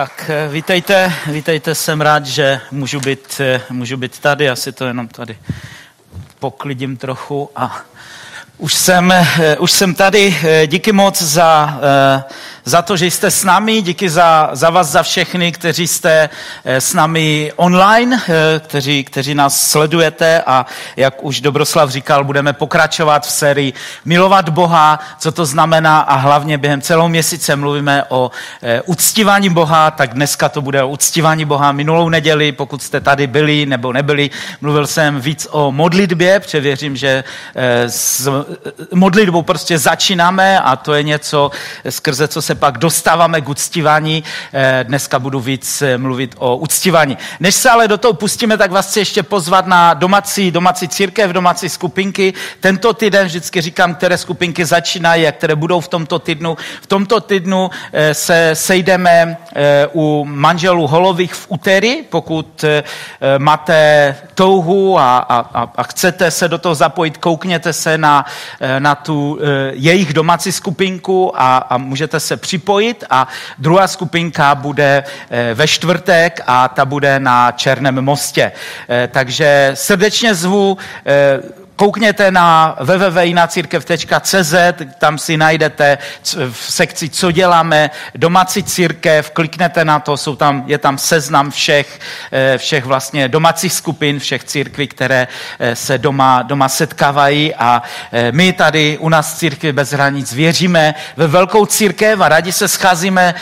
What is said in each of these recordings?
Tak eh, vítejte, vítejte, jsem rád, že můžu být, eh, můžu být tady, asi to jenom tady poklidím trochu a už jsem, eh, už jsem tady. Díky moc za za to, že jste s námi, díky za, za vás, za všechny, kteří jste eh, s námi online, eh, kteří, kteří nás sledujete a jak už Dobroslav říkal, budeme pokračovat v sérii Milovat Boha, co to znamená a hlavně během celého měsíce mluvíme o eh, uctívání Boha, tak dneska to bude o uctívání Boha. Minulou neděli, pokud jste tady byli nebo nebyli, mluvil jsem víc o modlitbě, protože věřím, že s modlitbou prostě začínáme a to je něco, skrze co se pak dostáváme k uctívání. Eh, dneska budu víc eh, mluvit o uctívání. Než se ale do toho pustíme, tak vás chci ještě pozvat na domácí, domácí církev, domácí skupinky. Tento týden vždycky říkám, které skupinky začínají a které budou v tomto týdnu. V tomto týdnu eh, se sejdeme u manželů Holových v úterý, pokud máte touhu a, a, a chcete se do toho zapojit, koukněte se na, na tu jejich domácí skupinku a, a můžete se připojit a druhá skupinka bude eh, ve čtvrtek a ta bude na Černém mostě. Eh, takže srdečně zvu eh, Koukněte na www.jinacirkev.cz, tam si najdete v sekci Co děláme, domácí církev, kliknete na to, jsou tam, je tam seznam všech, eh, všech vlastně domácích skupin, všech církví, které eh, se doma, doma setkávají a eh, my tady u nás církvi bez hranic věříme ve velkou církev a rádi se scházíme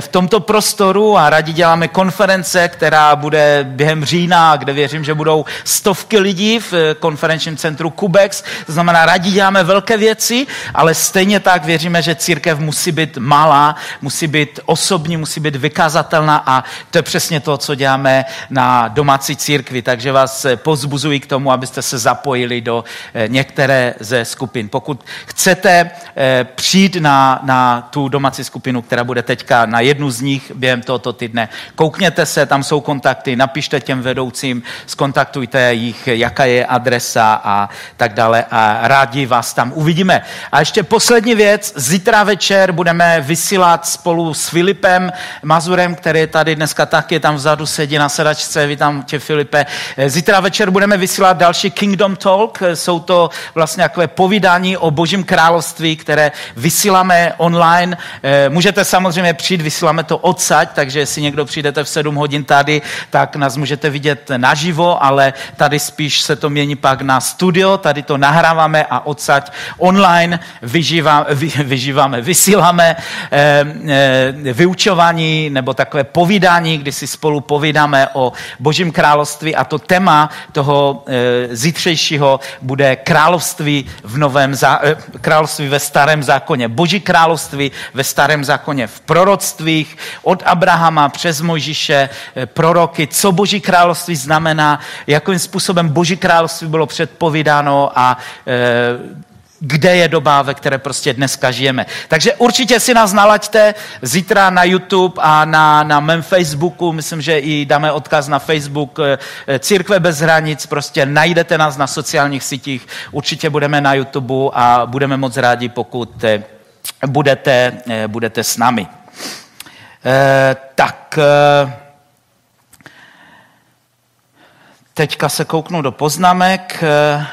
v tomto prostoru a rádi děláme konference, která bude během října, kde věřím, že budou stovky lidí v konferenčním centru centru Kubex, to znamená, rádi děláme velké věci, ale stejně tak věříme, že církev musí být malá, musí být osobní, musí být vykázatelná a to je přesně to, co děláme na domácí církvi. Takže vás pozbuzuji k tomu, abyste se zapojili do eh, některé ze skupin. Pokud chcete eh, přijít na, na tu domácí skupinu, která bude teďka na jednu z nich během tohoto týdne, koukněte se, tam jsou kontakty, napište těm vedoucím, skontaktujte jich, jaká je adresa a tak dále a rádi vás tam uvidíme. A ještě poslední věc, zítra večer budeme vysílat spolu s Filipem Mazurem, který je tady dneska taky, tam vzadu sedí na sedačce, vítám tě Filipe. Zítra večer budeme vysílat další Kingdom Talk, jsou to vlastně takové povídání o božím království, které vysíláme online. Eh, můžete samozřejmě přijít, vysíláme to odsaď, takže jestli někdo přijdete v 7 hodin tady, tak nás můžete vidět naživo, ale tady spíš se to mění pak na studio, studio, tady to nahráváme a odsaď online vyžívá, vy, vyžíváme, vysíláme e, e, vyučování nebo takové povídání, kdy si spolu povídáme o Božím království. A to téma toho e, zítřejšího bude království v novém, zá, e, království ve starém zákoně. Boží království ve starém zákoně v proroctvích od Abrahama přes Mojžíše, e, proroky, co Boží království znamená, jakým způsobem Boží království bylo předpovídáno vydáno a e, kde je doba, ve které prostě dneska žijeme. Takže určitě si nás nalaďte zítra na YouTube a na, na mém Facebooku, myslím, že i dáme odkaz na Facebook e, Církve bez hranic, prostě najdete nás na sociálních sítích, určitě budeme na YouTube a budeme moc rádi, pokud e, budete, budete s námi. E, tak... E, Teďka se kouknu do poznámek eh,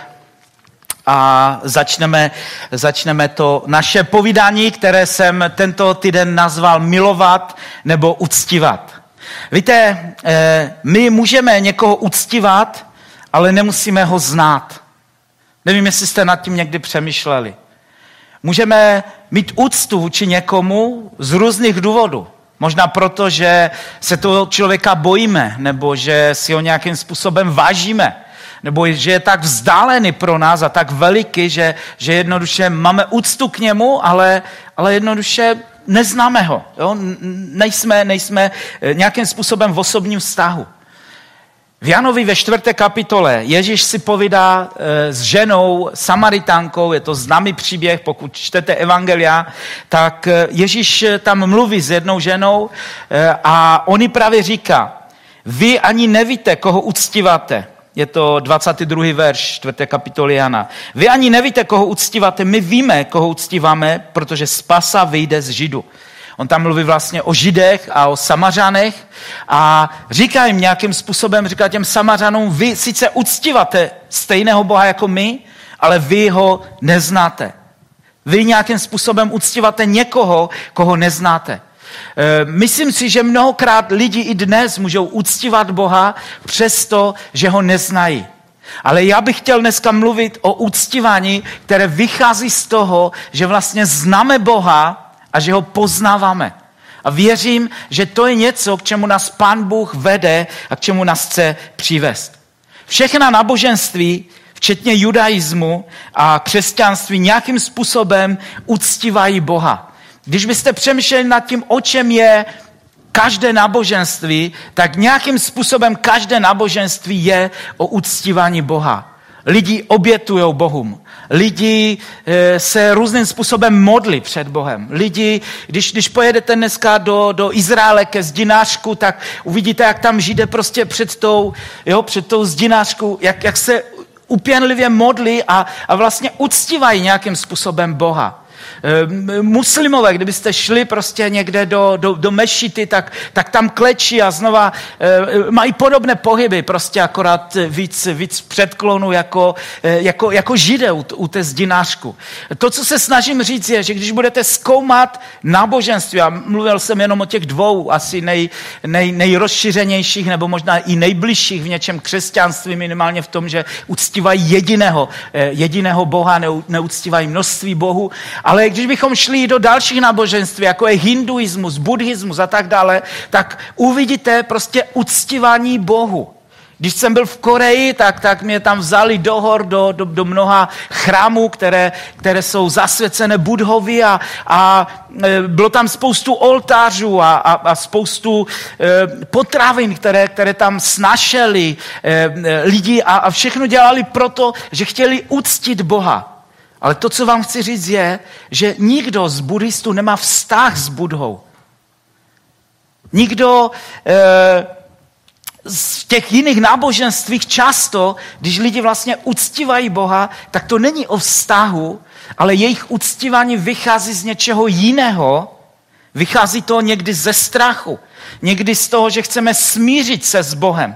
a začneme, začneme to naše povídání, které jsem tento týden nazval milovat nebo uctívat. Víte, eh, my můžeme někoho uctívat, ale nemusíme ho znát. Nevím, jestli jste nad tím někdy přemýšleli. Můžeme mít úctu vůči někomu z různých důvodů. Možná proto, že se toho člověka bojíme, nebo že si ho nějakým způsobem vážíme, nebo že je tak vzdálený pro nás a tak veliký, že, že jednoduše máme úctu k němu, ale, ale jednoduše neznáme ho. Jo? Nejsme, nejsme eh, nějakým způsobem v osobním vztahu. V Janovi ve čtvrté kapitole Ježíš si povídá e, s ženou, samaritánkou, je to známý příběh, pokud čtete Evangelia, tak e, Ježíš tam mluví s jednou ženou a on právě říká, vy ani nevíte, koho uctíváte. Je to 22. verš 4. kapitoly Jana. Vy ani nevíte, koho uctíváte, my víme, koho uctíváme, protože spasa vyjde z Židu. On tam mluví vlastně o židech a o samařanech a říká jim nějakým způsobem, říká těm samařanům, vy sice uctíváte stejného Boha jako my, ale vy ho neznáte. Vy nějakým způsobem uctíváte někoho, koho neznáte. E, myslím si, že mnohokrát lidi i dnes můžou uctívat Boha přesto, že ho neznají. Ale já bych chtěl dneska mluvit o uctívání, které vychází z toho, že vlastně známe Boha a že ho poznáváme. A věřím, že to je něco, k čemu nás Pán Bůh vede a k čemu nás chce přivést. Všechna náboženství, včetně judaismu a křesťanství, nějakým způsobem uctívají Boha. Když byste přemýšleli nad tím, o čem je každé náboženství, tak nějakým způsobem každé náboženství je o uctívání Boha. Lidi obětují Bohům. Lidi e, se různým způsobem modlí před Bohem. Lidi, když, když pojedete dneska do, do Izraele ke zdinářku, tak uvidíte, jak tam žijde prostě před tou, jo, před tou zdinářku, jak, jak se upěnlivě modlí a, a vlastně uctívají nějakým způsobem Boha. Eh, muslimové, kdybyste šli prostě někde do, do, do mešity, tak, tak tam klečí a znova e, mají podobné pohyby, prostě akorát víc, víc předklonu jako, e, jako, jako židé u, u té zdinářku. To, co se snažím říct, je, že když budete zkoumat náboženství, a mluvil jsem jenom o těch dvou asi nej, nej, nejrozšířenějších nebo možná i nejbližších v něčem křesťanství, minimálně v tom, že uctívají jediného, jediného Boha, neuctívají množství Bohu, ale když bychom šli do dalších náboženství, jako je hinduismus, buddhismus a tak dále, tak uvidíte prostě uctívání Bohu. Když jsem byl v Koreji, tak, tak mě tam vzali do hor, do, do, do mnoha chrámů, které, které jsou zasvěcené Budhovi a, a e, bylo tam spoustu oltářů a, a, a spoustu e, potravin, které, které tam snašeli e, lidi a, a všechno dělali proto, že chtěli uctit Boha. Ale to, co vám chci říct, je, že nikdo z buddhistů nemá vztah s Budhou. Nikdo e, z těch jiných náboženstvích často, když lidi vlastně uctívají Boha, tak to není o vztahu, ale jejich uctívání vychází z něčeho jiného, vychází to někdy ze strachu, někdy z toho, že chceme smířit se s Bohem.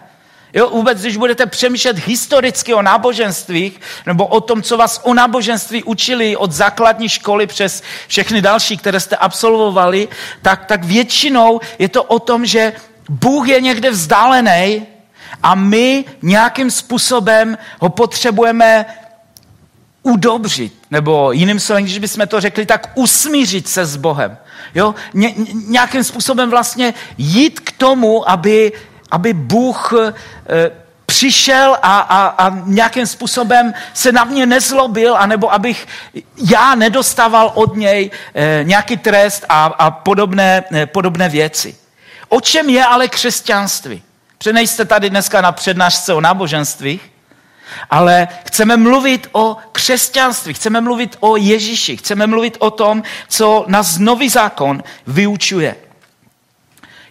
Jo, vůbec, když budete přemýšlet historicky o náboženstvích, nebo o tom, co vás o náboženství učili od základní školy přes všechny další, které jste absolvovali, tak, tak většinou je to o tom, že Bůh je někde vzdálený a my nějakým způsobem ho potřebujeme udobřit, nebo jiným slovem, když bychom to řekli, tak usmířit se s Bohem. Jo? Ně, nějakým způsobem vlastně jít k tomu, aby aby Bůh eh, přišel a, a, a nějakým způsobem se na mě nezlobil, anebo abych já nedostával od něj eh, nějaký trest a, a podobné, eh, podobné věci. O čem je ale křesťanství? Přenejste tady dneska na přednášce o náboženství, ale chceme mluvit o křesťanství, chceme mluvit o Ježíši, chceme mluvit o tom, co nás nový zákon vyučuje.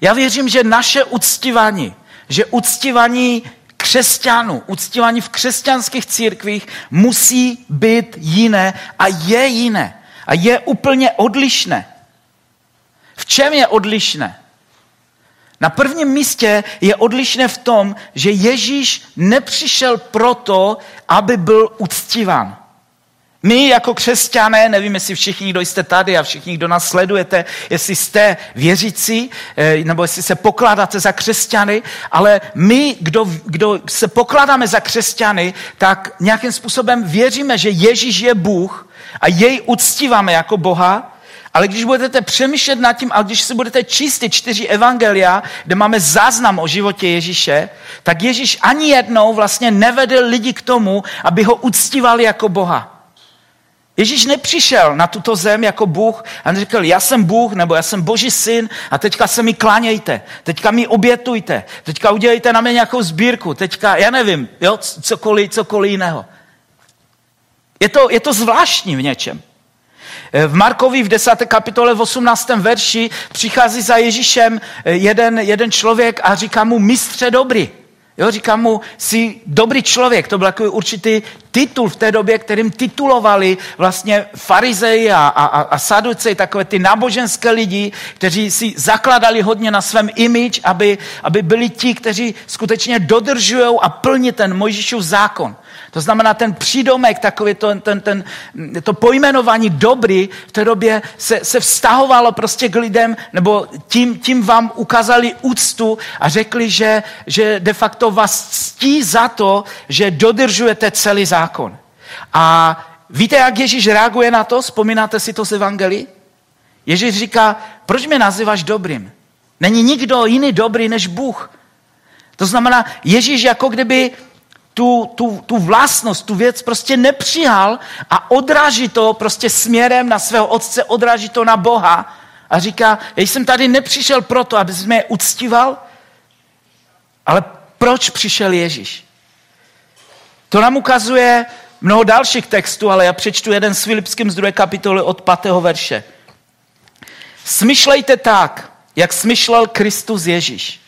Já věřím, že naše uctívání, že uctívání křesťanů, uctívání v křesťanských církvích musí být jiné a je jiné. A je úplně odlišné. V čem je odlišné? Na prvním místě je odlišné v tom, že Ježíš nepřišel proto, aby byl uctíván. My jako křesťané, nevím, jestli všichni, kdo jste tady a všichni, kdo nás sledujete, jestli jste věřící, eh, nebo jestli se pokládáte za křesťany, ale my, kdo, kdo se pokládáme za křesťany, tak nějakým způsobem věříme, že Ježíš je Bůh a jej uctíváme jako Boha, ale když budete přemýšlet nad tím a když si budete číst ty čtyři evangelia, kde máme záznam o životě Ježíše, tak Ježíš ani jednou vlastně nevedl lidi k tomu, aby ho uctívali jako Boha. Ježíš nepřišel na tuto zem jako Bůh a neřekl, já jsem Bůh nebo já jsem Boží syn a teďka se mi klánějte, teďka mi obětujte, teďka udělejte na mě nějakou sbírku, teďka, já nevím, jo, cokoliv, cokoliv jiného. Je to, je to zvláštní v něčem. V Markovi v 10. kapitole v 18. verši přichází za Ježíšem jeden, jeden člověk a říká mu, mistře dobrý. Jo, říká mu, jsi dobrý člověk, to byl takový určitý titul v té době, kterým titulovali vlastně farizeji a, a, a saducej, takové ty náboženské lidi, kteří si zakladali hodně na svém image, aby, aby byli ti, kteří skutečně dodržují a plní ten Mojžíšův zákon. To znamená, ten přídomek, takový to, ten, ten, to pojmenování dobrý v té době se, se vztahovalo prostě k lidem, nebo tím, tím vám ukázali úctu a řekli, že, že de facto vás ctí za to, že dodržujete celý zákon. A víte, jak Ježíš reaguje na to? Vzpomínáte si to z Evangelii? Ježíš říká, proč mě nazýváš dobrým? Není nikdo jiný dobrý než Bůh. To znamená, Ježíš jako kdyby tu, tu, tu vlastnost, tu věc prostě nepřihal a odráží to prostě směrem na svého otce, odráží to na Boha a říká, já jsem tady nepřišel proto, aby jsme je uctíval, ale proč přišel Ježíš? To nám ukazuje mnoho dalších textů, ale já přečtu jeden s Filipským z druhé kapitoly od 5. verše. Smyšlejte tak, jak smyšlel Kristus Ježíš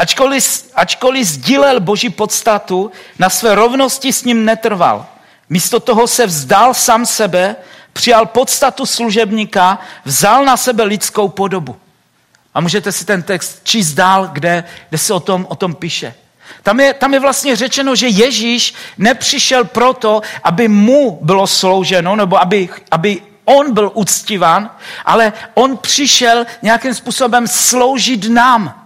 Ačkoliv, ačkoliv sdílel boží podstatu, na své rovnosti s ním netrval. Místo toho se vzdal sám sebe, přijal podstatu služebníka, vzal na sebe lidskou podobu. A můžete si ten text číst dál, kde, kde se o tom, o tom píše. Tam je, tam je vlastně řečeno, že Ježíš nepřišel proto, aby mu bylo slouženo, nebo aby, aby on byl uctívan, ale on přišel nějakým způsobem sloužit nám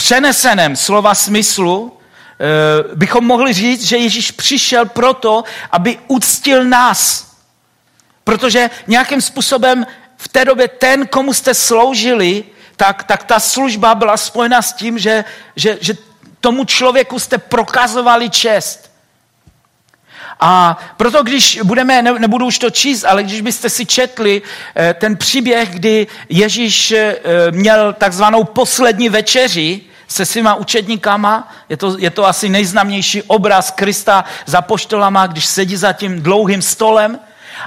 přeneseném slova smyslu eh, bychom mohli říct, že Ježíš přišel proto, aby uctil nás. Protože nějakým způsobem v té době ten, komu jste sloužili, tak, tak ta služba byla spojena s tím, že, že, že tomu člověku jste prokazovali čest. A proto, když budeme, ne, nebudu už to číst, ale když byste si četli eh, ten příběh, kdy Ježíš eh, měl takzvanou poslední večeři se svýma učedníkama, je to, je to asi nejznámější obraz Krista za poštolama, když sedí za tím dlouhým stolem,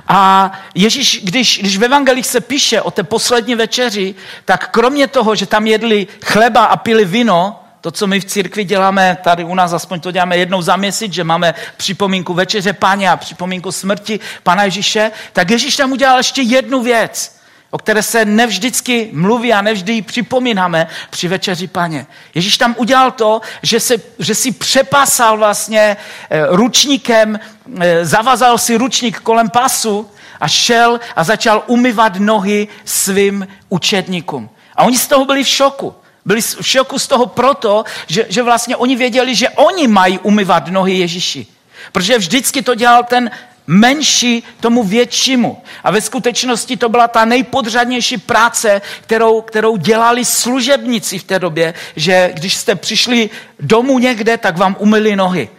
a Ježíš, když, když v evangelích se píše o té poslední večeři, tak kromě toho, že tam jedli chleba a pili víno, to, co my v církvi děláme, tady u nás aspoň to děláme jednou za měsíc, že máme připomínku večeře páně a připomínku smrti Pana Ježíše, tak Ježíš tam udělal ještě jednu věc, o které se nevždycky mluví a nevždy ji připomínáme při večeři paně. Ježíš tam udělal to, že, se, že si přepasal vlastně eh, ručníkem, eh, zavazal si ručník kolem pasu a šel a začal umyvat nohy svým učedníkům. A oni z toho byli v šoku. Byli v šoku z toho proto, že, že vlastně oni věděli, že oni mají umyvat nohy Ježíši. Protože vždycky to dělal ten menší tomu většímu. A ve skutečnosti to byla ta nejpodřadnější práce, kterou, kterou dělali služebníci v té době, že když jste přišli domů někde, tak vám umyli nohy.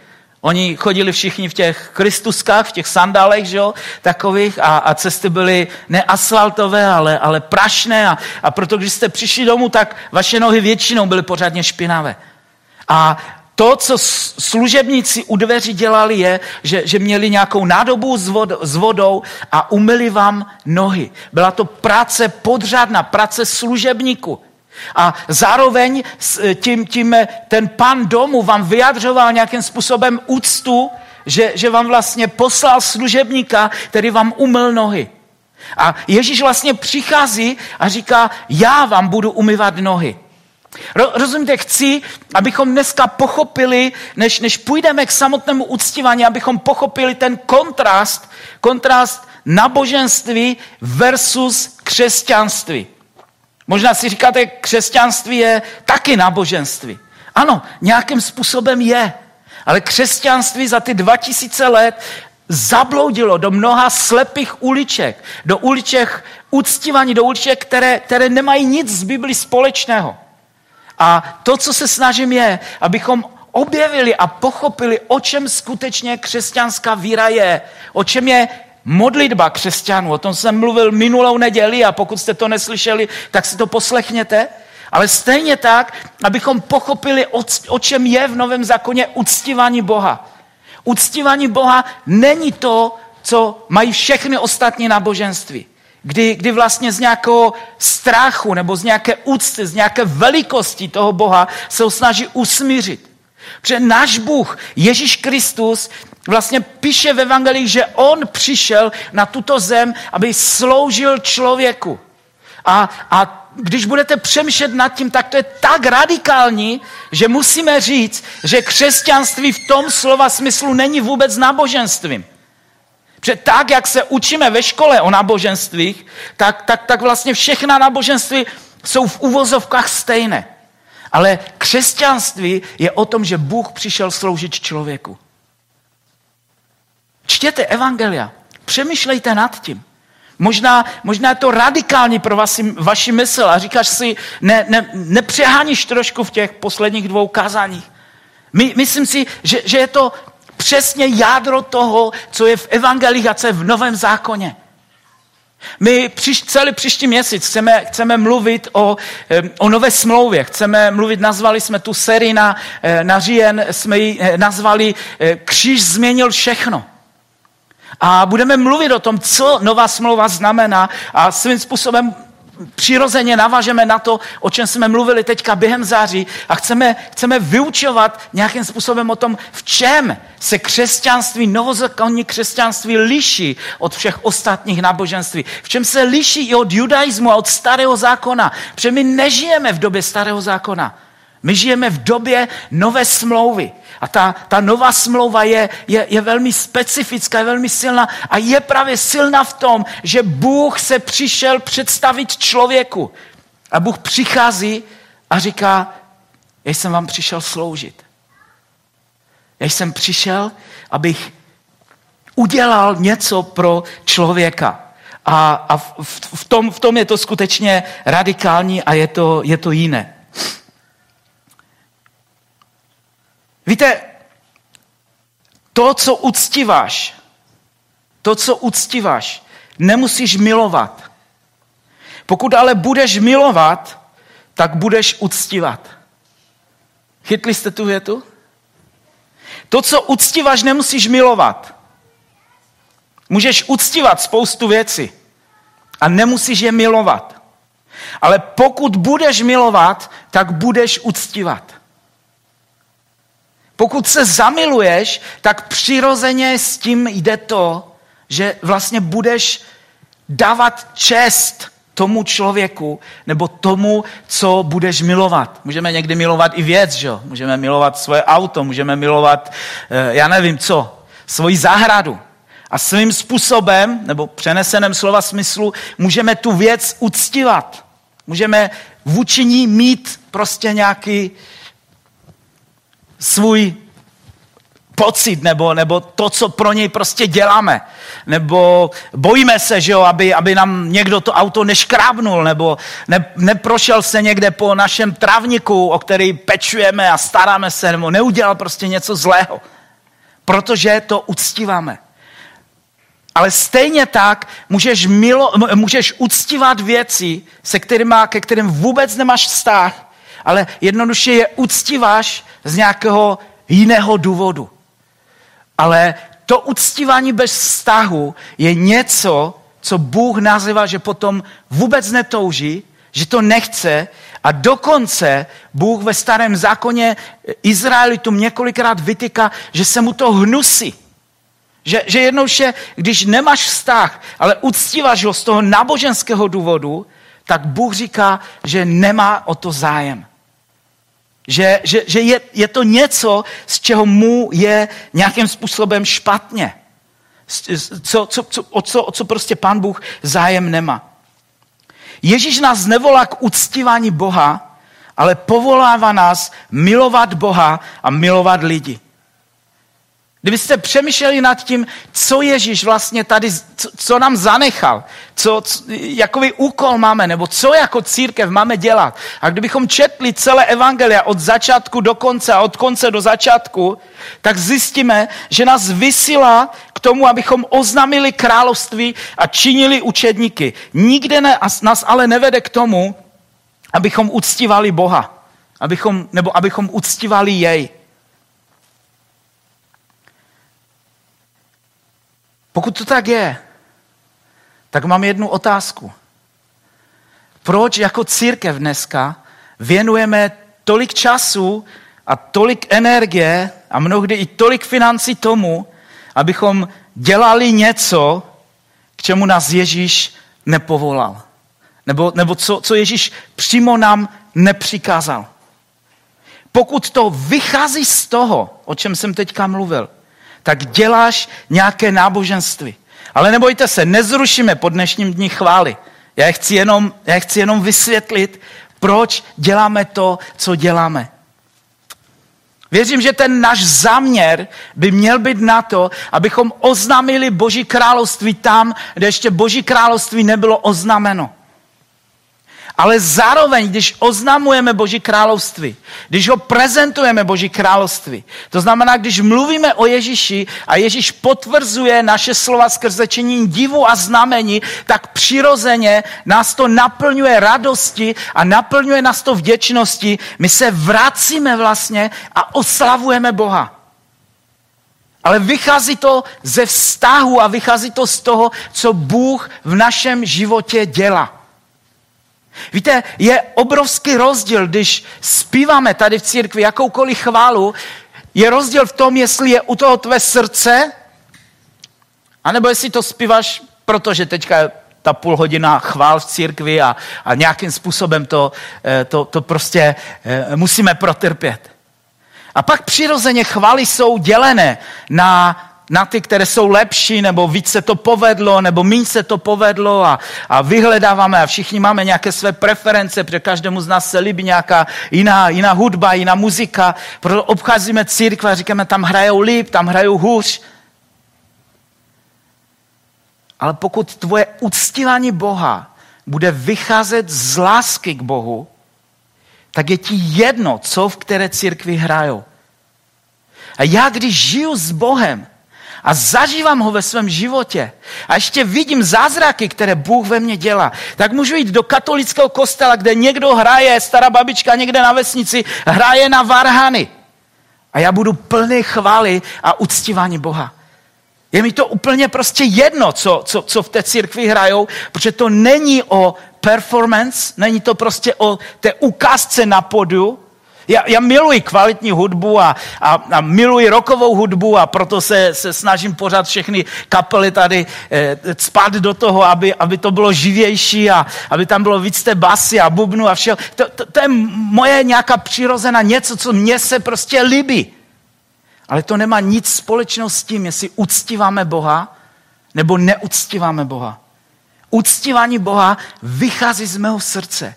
Oni chodili všichni v těch kristuskách, v těch sandálech, že jo, takových a, a cesty byly neasfaltové, ale, ale prašné a, a proto, když jste přišli domů, tak vaše nohy většinou byly pořádně špinavé. A to, co služebníci u dveří dělali, je, že, že měli nějakou nádobu s, vod, s vodou a umyli vám nohy. Byla to práce podřádná, práce služebníku. A zároveň tím, tím ten pan domu vám vyjadřoval nějakým způsobem úctu, že, že vám vlastně poslal služebníka, který vám umyl nohy. A Ježíš vlastně přichází a říká, já vám budu umyvat nohy. Rozumíte, chci, abychom dneska pochopili, než, než půjdeme k samotnému uctívání, abychom pochopili ten kontrast, kontrast naboženství versus křesťanství. Možná si říkáte, křesťanství je taky náboženství. Ano, nějakým způsobem je. Ale křesťanství za ty 2000 let zabloudilo do mnoha slepých uliček, do uliček uctívání, do uliček, které, které nemají nic z Biblii společného. A to, co se snažím, je, abychom objevili a pochopili, o čem skutečně křesťanská víra je, o čem je modlitba křesťanů. O tom jsem mluvil minulou neděli a pokud jste to neslyšeli, tak si to poslechněte. Ale stejně tak, abychom pochopili, o, čem je v Novém zákoně uctívání Boha. Uctívání Boha není to, co mají všechny ostatní náboženství kdy, kdy vlastně z nějakého strachu nebo z nějaké úcty, z nějaké velikosti toho Boha se ho snaží usmířit. Protože náš Bůh, Ježíš Kristus, vlastně píše v Evangelii, že on přišel na tuto zem, aby sloužil člověku. A, a když budete přemýšlet nad tím, tak to je tak radikální, že musíme říct, že křesťanství v tom slova smyslu není vůbec náboženstvím. Protože tak, jak se učíme ve škole o náboženstvích, tak, tak, tak vlastně všechna náboženství jsou v uvozovkách stejné. Ale křesťanství je o tom, že Bůh přišel sloužit člověku. Čtěte evangelia, přemýšlejte nad tím. Možná, možná je to radikální pro vaši, vaši mysl a říkáš si, ne, ne, nepřeháníš trošku v těch posledních dvou kazáních. My, myslím si, že, že je to přesně jádro toho, co je v evangelích a co je v Novém zákoně. My příš, celý příští měsíc chceme, chceme mluvit o, o nové smlouvě. Chceme mluvit, nazvali jsme tu sérii na, eh, na říjen, jsme ji eh, nazvali eh, Kříž změnil všechno. A budeme mluvit o tom, co nová smlouva znamená a svým způsobem přirozeně navážeme na to, o čem jsme mluvili teďka během září a chceme, chceme vyučovat nějakým způsobem o tom, v čem se křesťanství, novozákonní křesťanství liší od všech ostatních náboženství. V čem se liší i od judaismu a od starého zákona. Protože my nežijeme v době starého zákona. My žijeme v době nové smlouvy. A ta, ta nová smlouva je, je, je velmi specifická, je velmi silná a je právě silná v tom, že Bůh se přišel představit člověku. A Bůh přichází a říká, já jsem vám přišel sloužit. Já jsem přišel, abych udělal něco pro člověka. A, a v, v, tom, v tom je to skutečně radikální a je to, je to jiné. Víte, to, co uctíváš, to, co uctíváš, nemusíš milovat. Pokud ale budeš milovat, tak budeš uctívat. Chytli jste tu větu? To, co uctíváš, nemusíš milovat. Můžeš uctívat spoustu věcí a nemusíš je milovat. Ale pokud budeš milovat, tak budeš uctívat. Pokud se zamiluješ, tak přirozeně s tím jde to, že vlastně budeš dávat čest tomu člověku nebo tomu, co budeš milovat. Můžeme někdy milovat i věc, že? můžeme milovat svoje auto, můžeme milovat, eh, já nevím co, svoji zahradu. A svým způsobem, nebo přeneseném slova smyslu, můžeme tu věc uctívat. Můžeme vůči ní mít prostě nějaký, svůj pocit, nebo, nebo to, co pro něj prostě děláme. Nebo bojíme se, že jo, aby, aby nám někdo to auto neškrábnul, nebo ne, neprošel se někde po našem travníku, o který pečujeme a staráme se, nebo neudělal prostě něco zlého. Protože to uctíváme. Ale stejně tak můžeš, milo, můžeš uctívat věci, se kterými, ke kterým vůbec nemáš vztah, ale jednoduše je uctíváš z nějakého jiného důvodu. Ale to uctívání bez vztahu je něco, co Bůh nazývá, že potom vůbec netouží, že to nechce a dokonce Bůh ve starém zákoně Izraelitům několikrát vytýká, že se mu to hnusí. Že, že jednoduše, když nemáš vztah, ale uctíváš ho z toho náboženského důvodu, tak Bůh říká, že nemá o to zájem. Že, že, že je, je to něco, z čeho mu je nějakým způsobem špatně. Co, co, co, o, co, o co prostě pán Bůh zájem nemá. Ježíš nás nevolá k uctívání Boha, ale povolává nás milovat Boha a milovat lidi. Kdybyste přemýšleli nad tím, co Ježíš vlastně tady, co, co nám zanechal, co, co, jakový úkol máme, nebo co jako církev máme dělat. A kdybychom četli celé evangelia od začátku do konce a od konce do začátku, tak zjistíme, že nás vysílá k tomu, abychom oznámili království a činili učedníky. Nikde ne, nás ale nevede k tomu, abychom uctívali Boha, abychom, nebo abychom uctívali jej. Pokud to tak je, tak mám jednu otázku. Proč jako církev dneska věnujeme tolik času a tolik energie a mnohdy i tolik financí tomu, abychom dělali něco, k čemu nás Ježíš nepovolal. Nebo, nebo co, co Ježíš přímo nám nepřikázal. Pokud to vychází z toho, o čem jsem teďka mluvil, tak děláš nějaké náboženství. Ale nebojte se, nezrušíme po dnešním dní chvály. Já chci jenom, já chci jenom vysvětlit, proč děláme to, co děláme. Věřím, že ten náš záměr by měl být na to, abychom oznámili Boží království tam, kde ještě Boží království nebylo oznámeno. Ale zároveň, když oznamujeme Boží království, když ho prezentujeme Boží království, to znamená, když mluvíme o Ježíši a Ježíš potvrzuje naše slova skrze činění divu a znamení, tak přirozeně nás to naplňuje radosti a naplňuje nás to vděčnosti. My se vracíme vlastně a oslavujeme Boha. Ale vychází to ze vztahu a vychází to z toho, co Bůh v našem životě dělá. Víte, je obrovský rozdíl, když zpíváme tady v církvi jakoukoliv chválu, je rozdíl v tom, jestli je u toho tvé srdce, anebo jestli to zpíváš, protože teďka je ta půl hodina chvál v církvi a, a nějakým způsobem to, eh, to, to prostě eh, musíme protrpět. A pak přirozeně chvály jsou dělené na na ty, které jsou lepší, nebo víc se to povedlo, nebo méně se to povedlo a, a vyhledáváme a všichni máme nějaké své preference, protože každému z nás se líbí nějaká jiná, jiná hudba, jiná muzika, proto obcházíme církve a říkáme, tam hrajou líp, tam hrajou hůř. Ale pokud tvoje uctívání Boha bude vycházet z lásky k Bohu, tak je ti jedno, co v které církvi hrajou. A já, když žiju s Bohem, a zažívám ho ve svém životě a ještě vidím zázraky, které Bůh ve mně dělá, tak můžu jít do katolického kostela, kde někdo hraje, stará babička někde na vesnici, hraje na varhany. A já budu plný chvály a uctívání Boha. Je mi to úplně prostě jedno, co, co, co v té církvi hrajou, protože to není o performance, není to prostě o té ukázce na podu, já, já miluji kvalitní hudbu a, a, a miluji rokovou hudbu a proto se, se snažím pořád všechny kapely tady eh, spát do toho, aby, aby to bylo živější a aby tam bylo víc té basy a bubnu a všeho. To, to, to je moje nějaká přirozená něco, co mně se prostě líbí. Ale to nemá nic společného s tím, jestli uctíváme Boha nebo neuctíváme Boha. Uctívání Boha vychází z mého srdce.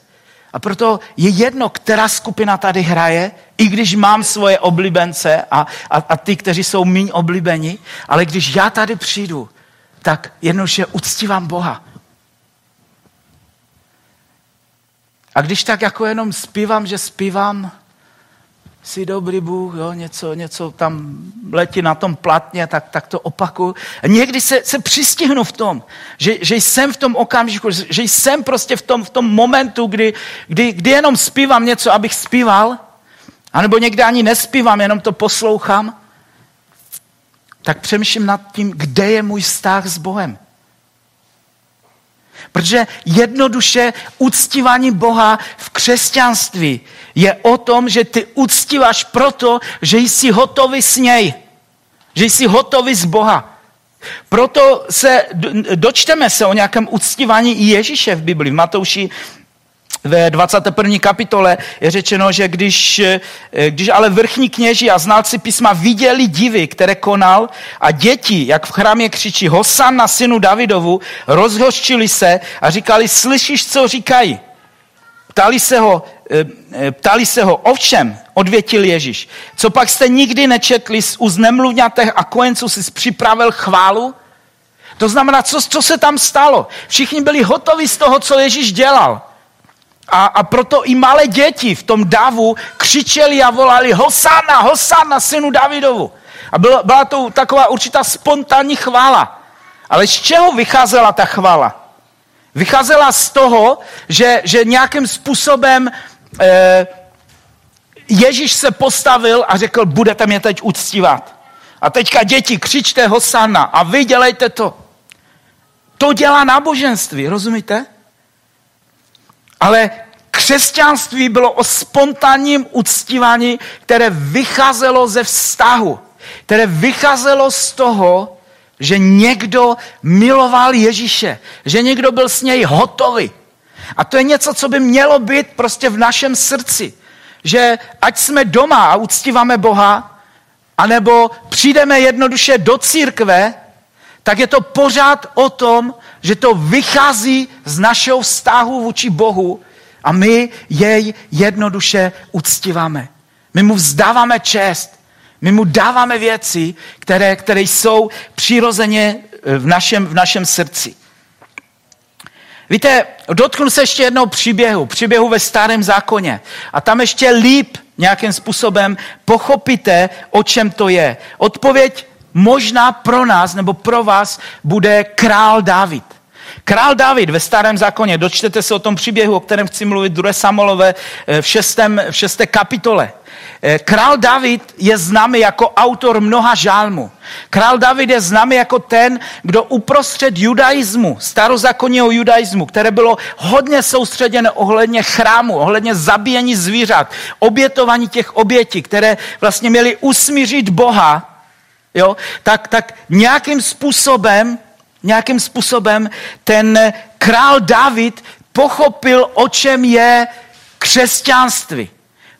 A proto je jedno, která skupina tady hraje, i když mám svoje oblíbence a, a, a ty, kteří jsou méně oblíbeni, ale když já tady přijdu, tak jednoduše uctívám Boha. A když tak jako jenom zpívám, že zpívám, jsi dobrý Bůh, jo, něco, něco tam letí na tom platně, tak, tak to opakuju. A někdy se, se přistihnu v tom, že, že jsem v tom okamžiku, že jsem prostě v tom, v tom momentu, kdy, kdy, kdy jenom zpívám něco, abych zpíval, anebo někdy ani nespívám, jenom to poslouchám, tak přemýšlím nad tím, kde je můj vztah s Bohem. Protože jednoduše uctívání Boha v křesťanství je o tom, že ty uctíváš proto, že jsi hotový s něj. Že jsi hotový z Boha. Proto se dočteme se o nějakém uctívání Ježíše v Biblii. V Matouši ve 21. kapitole je řečeno, že když, eh, když ale vrchní kněži a znalci písma viděli divy, které konal a děti, jak v chrámě křičí Hosan na synu Davidovu, rozhořčili se a říkali, slyšíš, co říkají? Ptali se ho, eh, eh, ptali se ho, ovšem, odvětil Ježíš, co pak jste nikdy nečetli z úst nemluvňatech a kojenců si připravil chválu? To znamená, co, co se tam stalo? Všichni byli hotovi z toho, co Ježíš dělal. A, a proto i malé děti v tom davu křičeli a volali Hosana, Hosana, synu Davidovu. A byla, byla to taková určitá spontánní chvála. Ale z čeho vycházela ta chvála? Vycházela z toho, že, že nějakým způsobem eh, Ježíš se postavil a řekl, budete mě teď uctívat. A teďka děti, křičte Hosana a vy dělejte to. To dělá náboženství, rozumíte? Ale křesťanství bylo o spontánním uctívání, které vycházelo ze vztahu, které vycházelo z toho, že někdo miloval Ježíše, že někdo byl s něj hotový. A to je něco, co by mělo být prostě v našem srdci. Že ať jsme doma a uctíváme Boha, anebo přijdeme jednoduše do církve, tak je to pořád o tom, že to vychází z našeho vztahu vůči Bohu a my jej jednoduše uctíváme. My mu vzdáváme čest. My mu dáváme věci, které, které jsou přirozeně v našem, v našem srdci. Víte, dotknu se ještě jednou příběhu, příběhu ve starém zákoně. A tam ještě líp nějakým způsobem pochopíte, o čem to je. Odpověď možná pro nás nebo pro vás bude král David. Král David ve starém zákoně, dočtete se o tom příběhu, o kterém chci mluvit 2. Samolové v, šestém, v šesté kapitole. Eh, král David je známý jako autor mnoha žálmů. Král David je známý jako ten, kdo uprostřed judaismu, starozákonního judaismu, které bylo hodně soustředěné ohledně chrámu, ohledně zabíjení zvířat, obětování těch obětí, které vlastně měly usmířit Boha, jo, tak, tak nějakým způsobem, nějakým způsobem ten král David pochopil, o čem je křesťanství.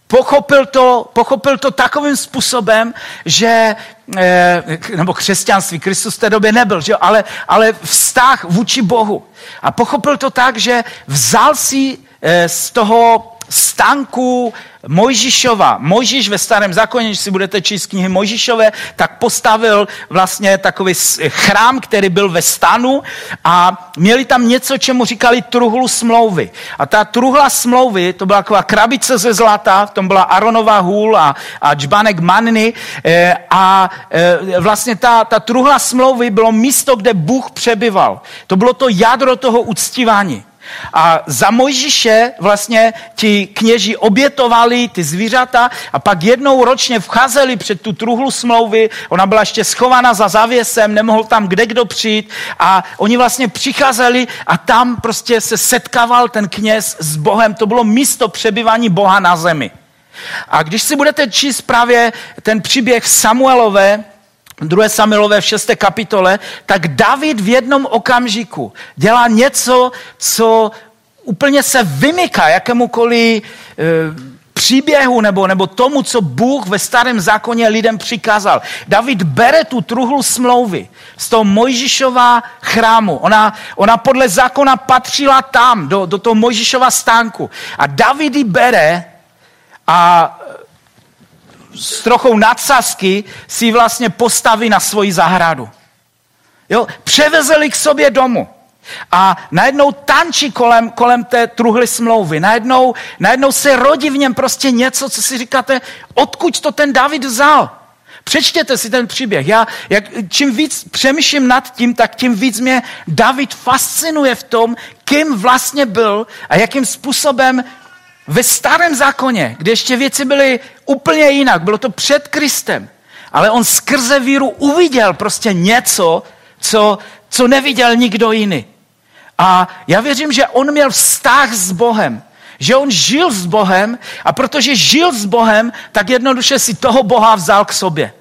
Pochopil to, pochopil to takovým způsobem, že, eh, nebo křesťanství, Kristus v té době nebyl, že? Ale, ale vztah vůči Bohu. A pochopil to tak, že vzal si eh, z toho stánku Mojžišova. Mojžíš ve starém zákoně, když si budete číst knihy Mojžišové, tak postavil vlastně takový chrám, který byl ve stanu a měli tam něco, čemu říkali truhlu smlouvy. A ta truhla smlouvy, to byla taková krabice ze zlata, v tom byla Aronova hůl a, a džbanek manny e, a e, vlastně ta, ta truhla smlouvy bylo místo, kde Bůh přebyval. To bylo to jádro toho uctívání. A za Mojžíše vlastně ti kněži obětovali ty zvířata a pak jednou ročně vcházeli před tu truhlu smlouvy, ona byla ještě schovaná za závěsem, nemohl tam kde kdo přijít a oni vlastně přicházeli a tam prostě se setkával ten kněz s Bohem. To bylo místo přebyvání Boha na zemi. A když si budete číst právě ten příběh Samuelové, 2. Samuelové v 6. kapitole, tak David v jednom okamžiku dělá něco, co úplně se vymyká jakémukoliv e, příběhu nebo, nebo tomu, co Bůh ve starém zákoně lidem přikázal. David bere tu truhlu smlouvy z toho Mojžišova chrámu. Ona, ona podle zákona patřila tam, do, do toho Mojžišova stánku. A David ji bere a s trochou nadsazky si vlastně postaví na svoji zahradu. Jo? Převezeli k sobě domů. A najednou tančí kolem, kolem té truhly smlouvy. Najednou, najednou se rodí v něm prostě něco, co si říkáte, odkud to ten David vzal. Přečtěte si ten příběh. Já, jak, čím víc přemýšlím nad tím, tak tím víc mě David fascinuje v tom, kým vlastně byl a jakým způsobem ve starém zákoně, kde ještě věci byly úplně jinak, bylo to před Kristem, ale on skrze víru uviděl prostě něco, co, co neviděl nikdo jiný. A já věřím, že on měl vztah s Bohem, že on žil s Bohem a protože žil s Bohem, tak jednoduše si toho Boha vzal k sobě.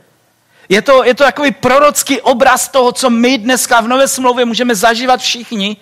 Je to, je to takový prorocký obraz toho, co my dneska v Nové smlouvě můžeme zažívat všichni,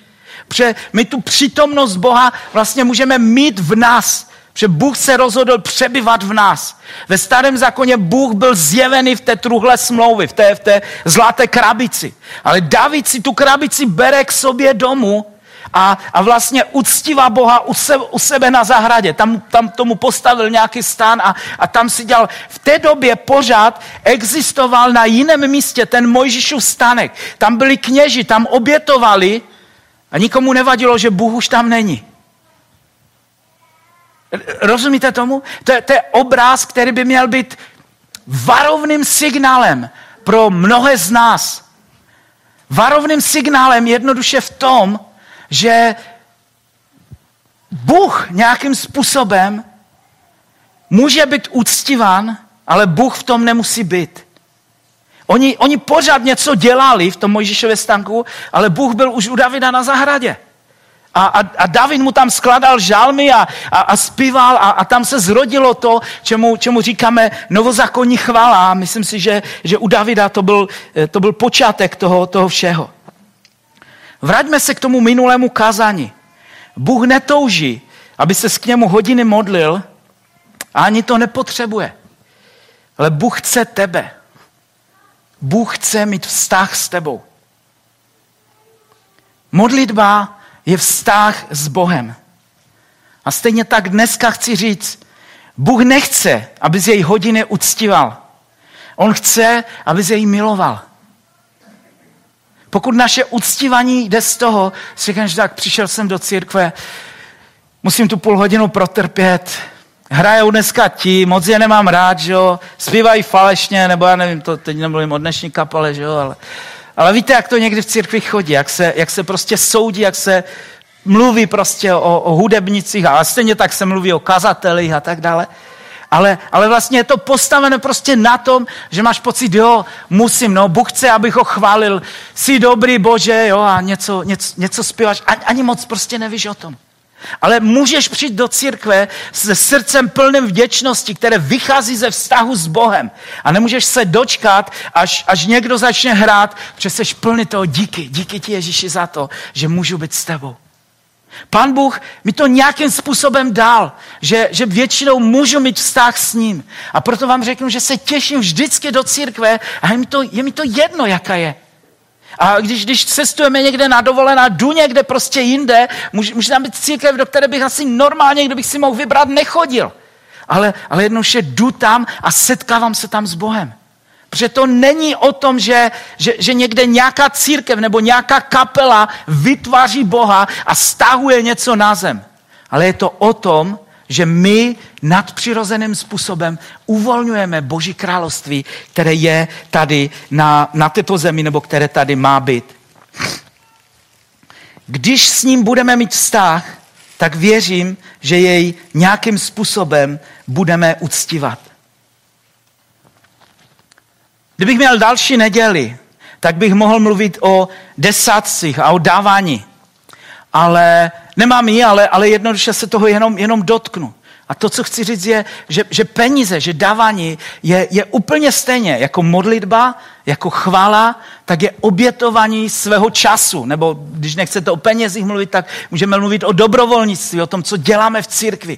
Protože my tu přítomnost Boha vlastně můžeme mít v nás. Protože Bůh se rozhodl přebyvat v nás. Ve starém zákoně Bůh byl zjevený v té truhle smlouvy, v té, v té zlaté krabici. Ale David si tu krabici bere k sobě domů a, a vlastně uctívá Boha u sebe, u sebe na zahradě. Tam, tam tomu postavil nějaký stán a, a tam si dělal. V té době pořád existoval na jiném místě ten Mojžíšův stánek. Tam byli kněži, tam obětovali a nikomu nevadilo, že Bůh už tam není. Rozumíte tomu? To je, to je obraz, který by měl být varovným signálem pro mnohé z nás. Varovným signálem jednoduše v tom, že Bůh nějakým způsobem může být uctívan, ale Bůh v tom nemusí být. Oni, oni pořád něco dělali v tom Mojžíšově stanku, ale Bůh byl už u Davida na zahradě. A, a, a David mu tam skladal žalmy a, a, a zpíval a, a tam se zrodilo to, čemu, čemu říkáme novozákonní chvala. Myslím si, že, že u Davida to byl, to byl počátek toho, toho všeho. Vraťme se k tomu minulému kázání. Bůh netouží, aby se k němu hodiny modlil a ani to nepotřebuje. Ale Bůh chce tebe. Bůh chce mít vztah s tebou. Modlitba je vztah s Bohem. A stejně tak dneska chci říct, Bůh nechce, aby z její hodiny uctíval. On chce, aby z její miloval. Pokud naše uctívání jde z toho, že tak přišel jsem do církve, musím tu půl hodinu protrpět, hrajou dneska ti, moc je nemám rád, že jo, zpívají falešně, nebo já nevím, to teď nemluvím o dnešní kapale, že jo, ale, ale víte, jak to někdy v církvi chodí, jak se, jak se prostě soudí, jak se mluví prostě o, o hudebnicích a stejně tak se mluví o kazatelích a tak dále. Ale, ale vlastně je to postavené prostě na tom, že máš pocit, jo, musím, no, Bůh chce, abych ho chválil, jsi dobrý Bože, jo, a něco, něco, něco zpíváš, ani, ani moc prostě nevíš o tom. Ale můžeš přijít do církve se srdcem plným vděčnosti, které vychází ze vztahu s Bohem. A nemůžeš se dočkat, až, až někdo začne hrát, protože jsi plný toho díky. Díky ti Ježíši za to, že můžu být s tebou. Pán Bůh mi to nějakým způsobem dal, že, že většinou můžu mít vztah s ním. A proto vám řeknu, že se těším vždycky do církve a je mi to, je mi to jedno, jaká je. A když, když cestujeme někde na dovolená, jdu někde prostě jinde, může, může tam být církev, do které bych asi normálně, kdybych si mohl vybrat, nechodil. Ale, ale jednoduše jdu tam a setkávám se tam s Bohem. Protože to není o tom, že, že, že někde nějaká církev nebo nějaká kapela vytváří Boha a stahuje něco na zem. Ale je to o tom, že my nadpřirozeným způsobem uvolňujeme Boží království, které je tady na, na této zemi, nebo které tady má být. Když s ním budeme mít vztah, tak věřím, že jej nějakým způsobem budeme uctívat. Kdybych měl další neděli, tak bych mohl mluvit o desátcích a o dávání. Ale nemám ji, ale, ale jednoduše se toho jenom, jenom dotknu. A to, co chci říct, je, že, že peníze, že dávání je, je úplně stejně jako modlitba, jako chvála, tak je obětování svého času. Nebo když nechcete o penězích mluvit, tak můžeme mluvit o dobrovolnictví, o tom, co děláme v církvi.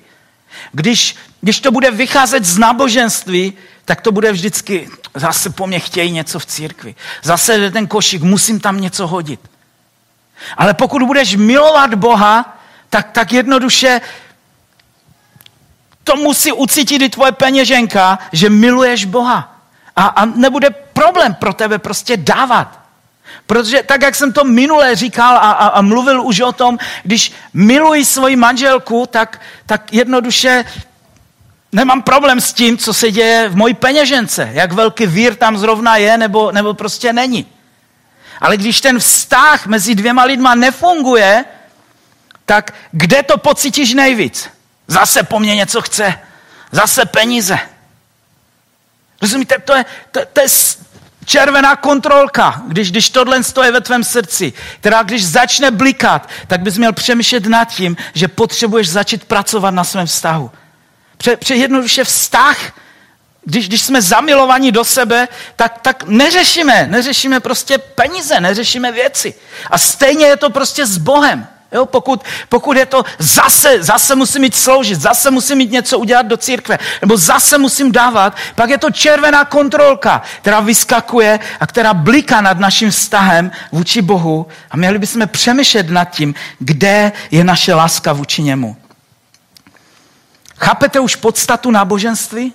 Když, když to bude vycházet z náboženství, tak to bude vždycky, zase po mně chtějí něco v církvi. Zase ten košík, musím tam něco hodit. Ale pokud budeš milovat Boha, tak, tak jednoduše to musí ucítit i tvoje peněženka, že miluješ Boha. A, a nebude problém pro tebe prostě dávat. Protože tak, jak jsem to minule říkal a, a, a mluvil už o tom, když miluji svoji manželku, tak, tak jednoduše nemám problém s tím, co se děje v mojí peněžence. Jak velký vír tam zrovna je, nebo, nebo prostě není. Ale když ten vztah mezi dvěma lidma nefunguje, tak kde to pocítíš nejvíc? Zase po mně něco chce. Zase peníze. Rozumíte, to je, to, to je červená kontrolka, když, když tohle stojí ve tvém srdci, která když začne blikat, tak bys měl přemýšlet nad tím, že potřebuješ začít pracovat na svém vztahu. Pře, pře jednoduše vztah, když, když jsme zamilovaní do sebe, tak, tak neřešíme, neřešíme prostě peníze, neřešíme věci. A stejně je to prostě s Bohem. Jo, pokud, pokud je to zase, zase musím mít sloužit, zase musím mít něco udělat do církve, nebo zase musím dávat, pak je to červená kontrolka, která vyskakuje a která bliká nad naším vztahem vůči Bohu a měli bychom přemýšlet nad tím, kde je naše láska vůči němu. Chápete už podstatu náboženství?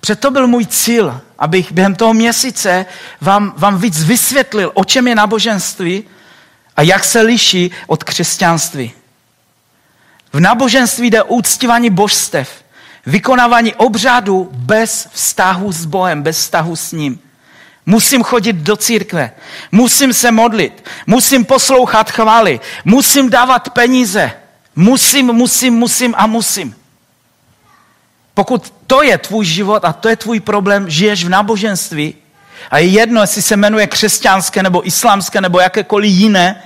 Přeto byl můj cíl, abych během toho měsíce vám, vám víc vysvětlil, o čem je náboženství a jak se liší od křesťanství. V náboženství jde o uctívání božstev, vykonávání obřadu bez vztahu s Bohem, bez vztahu s ním. Musím chodit do církve, musím se modlit, musím poslouchat chvály, musím dávat peníze, musím, musím, musím a musím. Pokud to je tvůj život a to je tvůj problém, žiješ v náboženství a je jedno, jestli se jmenuje křesťanské nebo islámské nebo jakékoliv jiné,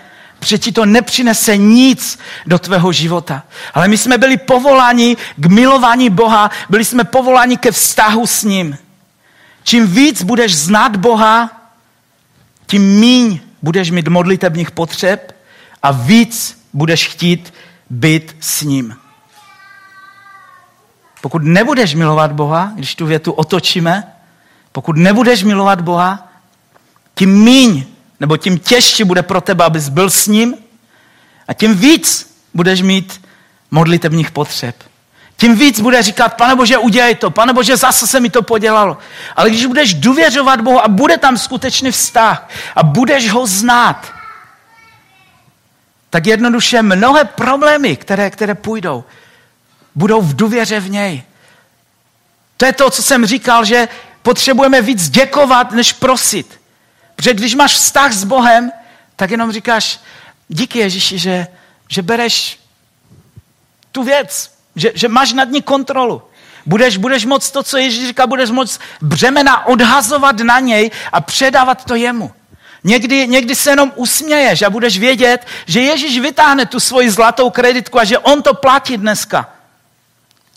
ti to nepřinese nic do tvého života. Ale my jsme byli povoláni k milování Boha, byli jsme povoláni ke vztahu s ním. Čím víc budeš znát Boha, tím míň budeš mít modlitebních potřeb a víc budeš chtít být s ním. Pokud nebudeš milovat Boha, když tu větu otočíme, pokud nebudeš milovat Boha, tím míň nebo tím těžší bude pro tebe, abys byl s ním a tím víc budeš mít modlitebních potřeb. Tím víc bude říkat, pane Bože, udělej to, pane Bože, zase se mi to podělalo. Ale když budeš důvěřovat Bohu a bude tam skutečný vztah a budeš ho znát, tak jednoduše mnohé problémy, které, které půjdou, budou v důvěře v něj. To je to, co jsem říkal, že potřebujeme víc děkovat, než prosit. Protože když máš vztah s Bohem, tak jenom říkáš, díky Ježíši, že, že bereš tu věc, že, že máš nad ní kontrolu. Budeš, budeš moc to, co Ježíš říká, budeš moc břemena odhazovat na něj a předávat to jemu. Někdy, někdy se jenom usměješ a budeš vědět, že Ježíš vytáhne tu svoji zlatou kreditku a že on to platí dneska.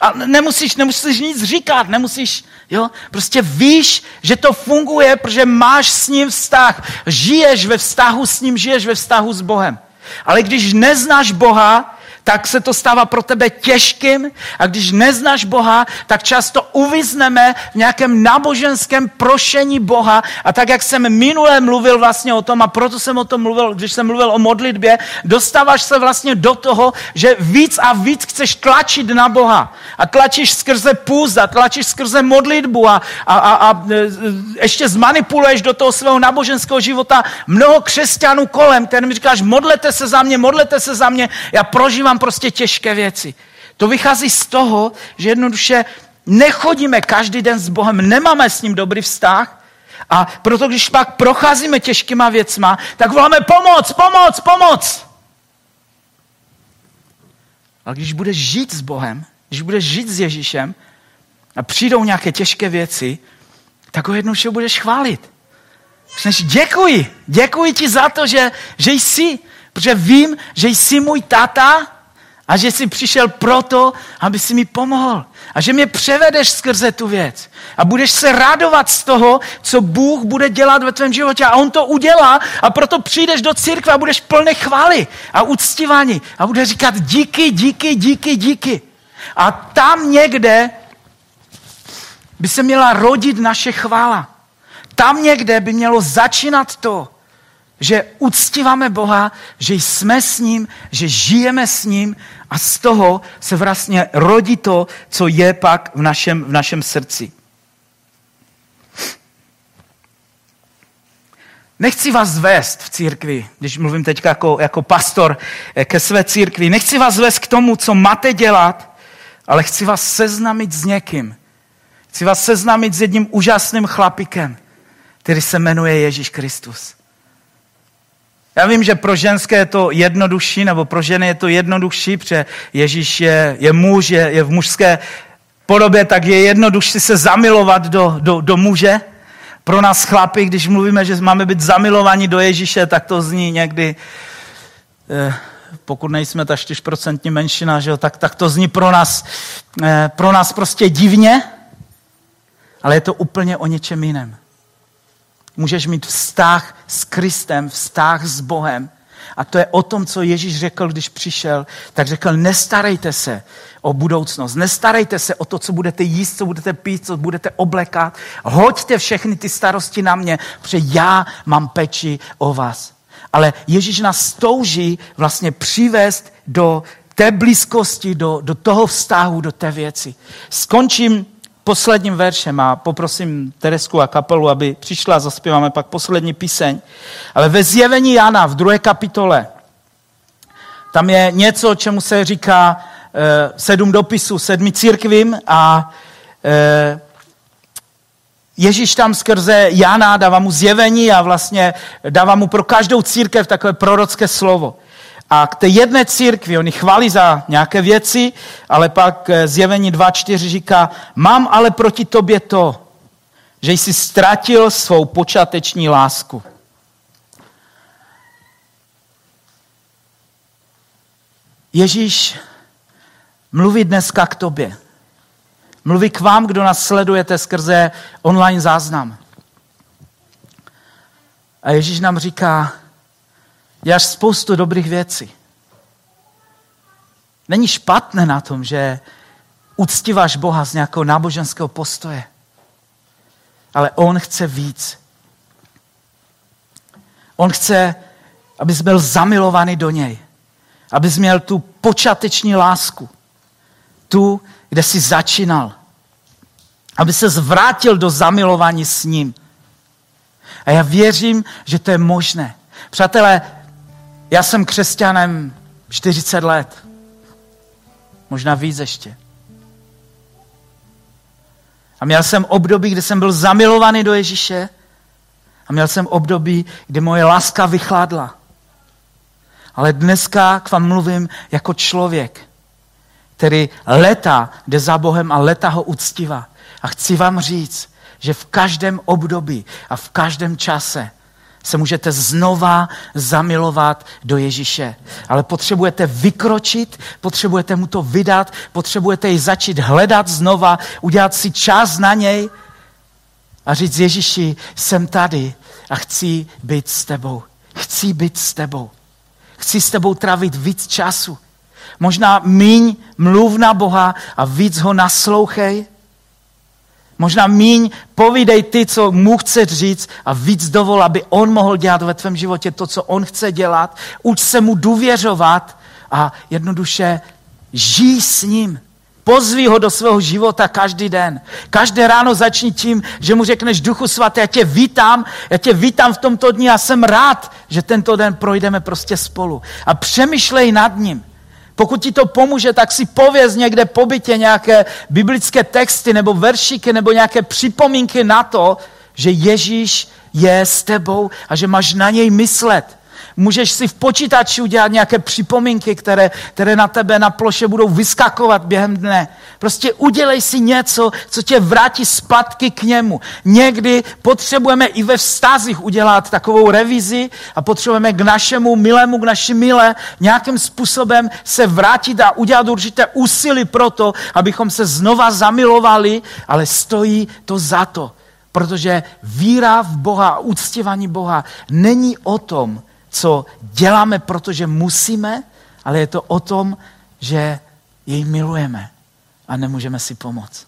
A nemusíš, nemusíš nic říkat, nemusíš, jo, prostě víš, že to funguje, protože máš s ním vztah. Žiješ ve vztahu s ním, žiješ ve vztahu s Bohem. Ale když neznáš Boha, tak se to stává pro tebe těžkým a když neznáš Boha, tak často uvizneme v nějakém náboženském prošení Boha. A tak, jak jsem minule mluvil vlastně o tom a proto jsem o tom mluvil, když jsem mluvil o modlitbě, dostáváš se vlastně do toho, že víc a víc chceš tlačit na Boha. A tlačíš skrze půza, tlačíš skrze modlitbu a, a, a, a e, ještě zmanipuluješ do toho svého náboženského života mnoho křesťanů kolem, kterým říkáš, modlete se za mě, modlete se za mě, já prožívám dělám prostě těžké věci. To vychází z toho, že jednoduše nechodíme každý den s Bohem, nemáme s ním dobrý vztah a proto, když pak procházíme těžkýma věcma, tak voláme pomoc, pomoc, pomoc. A když budeš žít s Bohem, když budeš žít s Ježíšem a přijdou nějaké těžké věci, tak ho jednoduše budeš chválit. Řekneš, děkuji, děkuji ti za to, že, že jsi, protože vím, že jsi můj tata a že jsi přišel proto, aby si mi pomohl. A že mě převedeš skrze tu věc. A budeš se radovat z toho, co Bůh bude dělat ve tvém životě. A On to udělá a proto přijdeš do církve a budeš plný chvály a uctívání. A budeš říkat díky, díky, díky, díky. A tam někde by se měla rodit naše chvála. Tam někde by mělo začínat to, že uctíváme Boha, že jsme s ním, že žijeme s ním a z toho se vlastně rodí to, co je pak v našem, v našem srdci. Nechci vás vést v církvi, když mluvím teď jako, jako pastor eh, ke své církvi. Nechci vás vést k tomu, co máte dělat, ale chci vás seznámit s někým. Chci vás seznámit s jedním úžasným chlapikem, který se jmenuje Ježíš Kristus. Já vím, že pro ženské je to jednodušší, nebo pro ženy je to jednodušší, protože Ježíš je, je muž, je, je v mužské podobě, tak je jednodušší se zamilovat do, do, do muže. Pro nás chlapy, když mluvíme, že máme být zamilovaní do Ježíše, tak to zní někdy, eh, pokud nejsme ta 4% menšina, že jo, tak, tak to zní pro nás, eh, pro nás prostě divně, ale je to úplně o něčem jiném. Můžeš mít vztah s Kristem, vztah s Bohem. A to je o tom, co Ježíš řekl, když přišel. Tak řekl, nestarejte se o budoucnost, nestarejte se o to, co budete jíst, co budete pít, co budete oblekat. Hoďte všechny ty starosti na mě, protože já mám peči o vás. Ale Ježíš nás touží vlastně přivést do té blízkosti, do, do toho vztahu, do té věci. Skončím posledním veršem a poprosím Teresku a kapelu, aby přišla zaspíváme pak poslední píseň. Ale ve zjevení Jana v druhé kapitole tam je něco, čemu se říká eh, sedm dopisů sedmi církvím a eh, Ježíš tam skrze Jana dává mu zjevení a vlastně dává mu pro každou církev takové prorocké slovo. A k té jedné církvi, oni chválí za nějaké věci, ale pak eh, zjevení 2.4 říká, mám ale proti tobě to, že jsi ztratil svou počáteční lásku. Ježíš mluví dneska k tobě. Mluví k vám, kdo nás sledujete skrze online záznam. A Ježíš nám říká, děláš spoustu dobrých věcí. Není špatné na tom, že uctíváš Boha z nějakého náboženského postoje. Ale On chce víc. On chce, abys byl zamilovaný do něj. Abys měl tu počáteční lásku. Tu, kde jsi začínal. Aby se zvrátil do zamilování s ním. A já věřím, že to je možné. Přátelé, já jsem křesťanem 40 let. Možná víc ještě. A měl jsem období, kdy jsem byl zamilovaný do Ježíše a měl jsem období, kdy moje láska vychladla. Ale dneska k vám mluvím jako člověk, který leta jde za Bohem a leta ho uctívá. A chci vám říct, že v každém období a v každém čase se můžete znova zamilovat do Ježíše. Ale potřebujete vykročit, potřebujete mu to vydat, potřebujete ji začít hledat znova, udělat si čas na něj a říct Ježíši, jsem tady a chci být s tebou. Chci být s tebou. Chci s tebou trávit víc času. Možná míň mluv na Boha a víc ho naslouchej. Možná míň povídej ty, co mu chce říct a víc dovol, aby on mohl dělat ve tvém životě to, co on chce dělat. Uč se mu důvěřovat a jednoduše žij s ním. Pozví ho do svého života každý den. Každé ráno začni tím, že mu řekneš, Duchu svatý, já tě vítám, já tě vítám v tomto dni a jsem rád, že tento den projdeme prostě spolu. A přemýšlej nad ním. Pokud ti to pomůže, tak si pověz někde po bytě nějaké biblické texty nebo veršíky nebo nějaké připomínky na to, že Ježíš je s tebou a že máš na něj myslet. Můžeš si v počítači udělat nějaké připomínky, které, které na tebe na ploše budou vyskakovat během dne. Prostě udělej si něco, co tě vrátí zpátky k němu. Někdy potřebujeme i ve vztazích udělat takovou revizi a potřebujeme k našemu milému, k naší milé nějakým způsobem se vrátit a udělat určité úsilí pro to, abychom se znova zamilovali, ale stojí to za to. Protože víra v Boha uctěvání Boha není o tom, co děláme, protože musíme, ale je to o tom, že jej milujeme a nemůžeme si pomoct.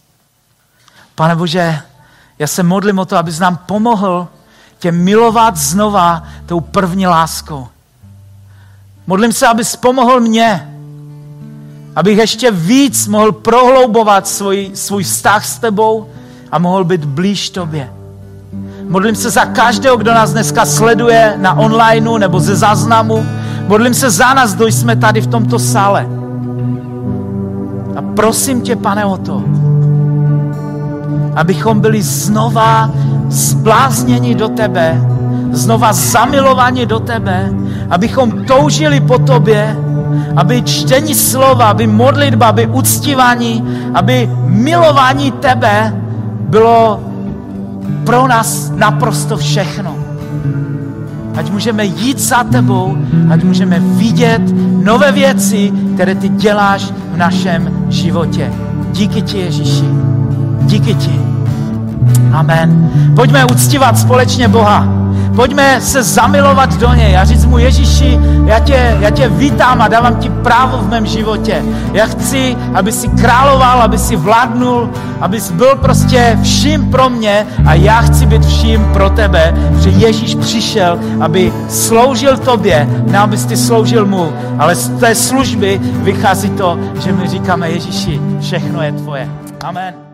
Pane Bože, já se modlím o to, abys nám pomohl tě milovat znova tou první láskou. Modlím se, abys pomohl mě, abych ještě víc mohl prohloubovat svůj, svůj vztah s tebou a mohl být blíž tobě. Modlím se za každého, kdo nás dneska sleduje na onlineu nebo ze záznamu. Modlím se za nás, kdo jsme tady v tomto sále. A prosím tě, pane, o to, abychom byli znova zblázněni do tebe, znova zamilovaní do tebe, abychom toužili po tobě, aby čtení slova, aby modlitba, aby uctívání, aby milování tebe bylo pro nás naprosto všechno. Ať můžeme jít za tebou, ať můžeme vidět nové věci, které ty děláš v našem životě. Díky ti, Ježíši. Díky ti. Amen. Pojďme uctívat společně Boha. Pojďme se zamilovat do něj a říct mu, Ježíši, já tě, já tě vítám a dávám ti právo v mém životě. Já chci, aby si královal, aby si vládnul, aby jsi byl prostě vším pro mě a já chci být vším pro tebe, že Ježíš přišel, aby sloužil tobě, ne abys ty sloužil mu, ale z té služby vychází to, že my říkáme Ježíši, všechno je tvoje. Amen.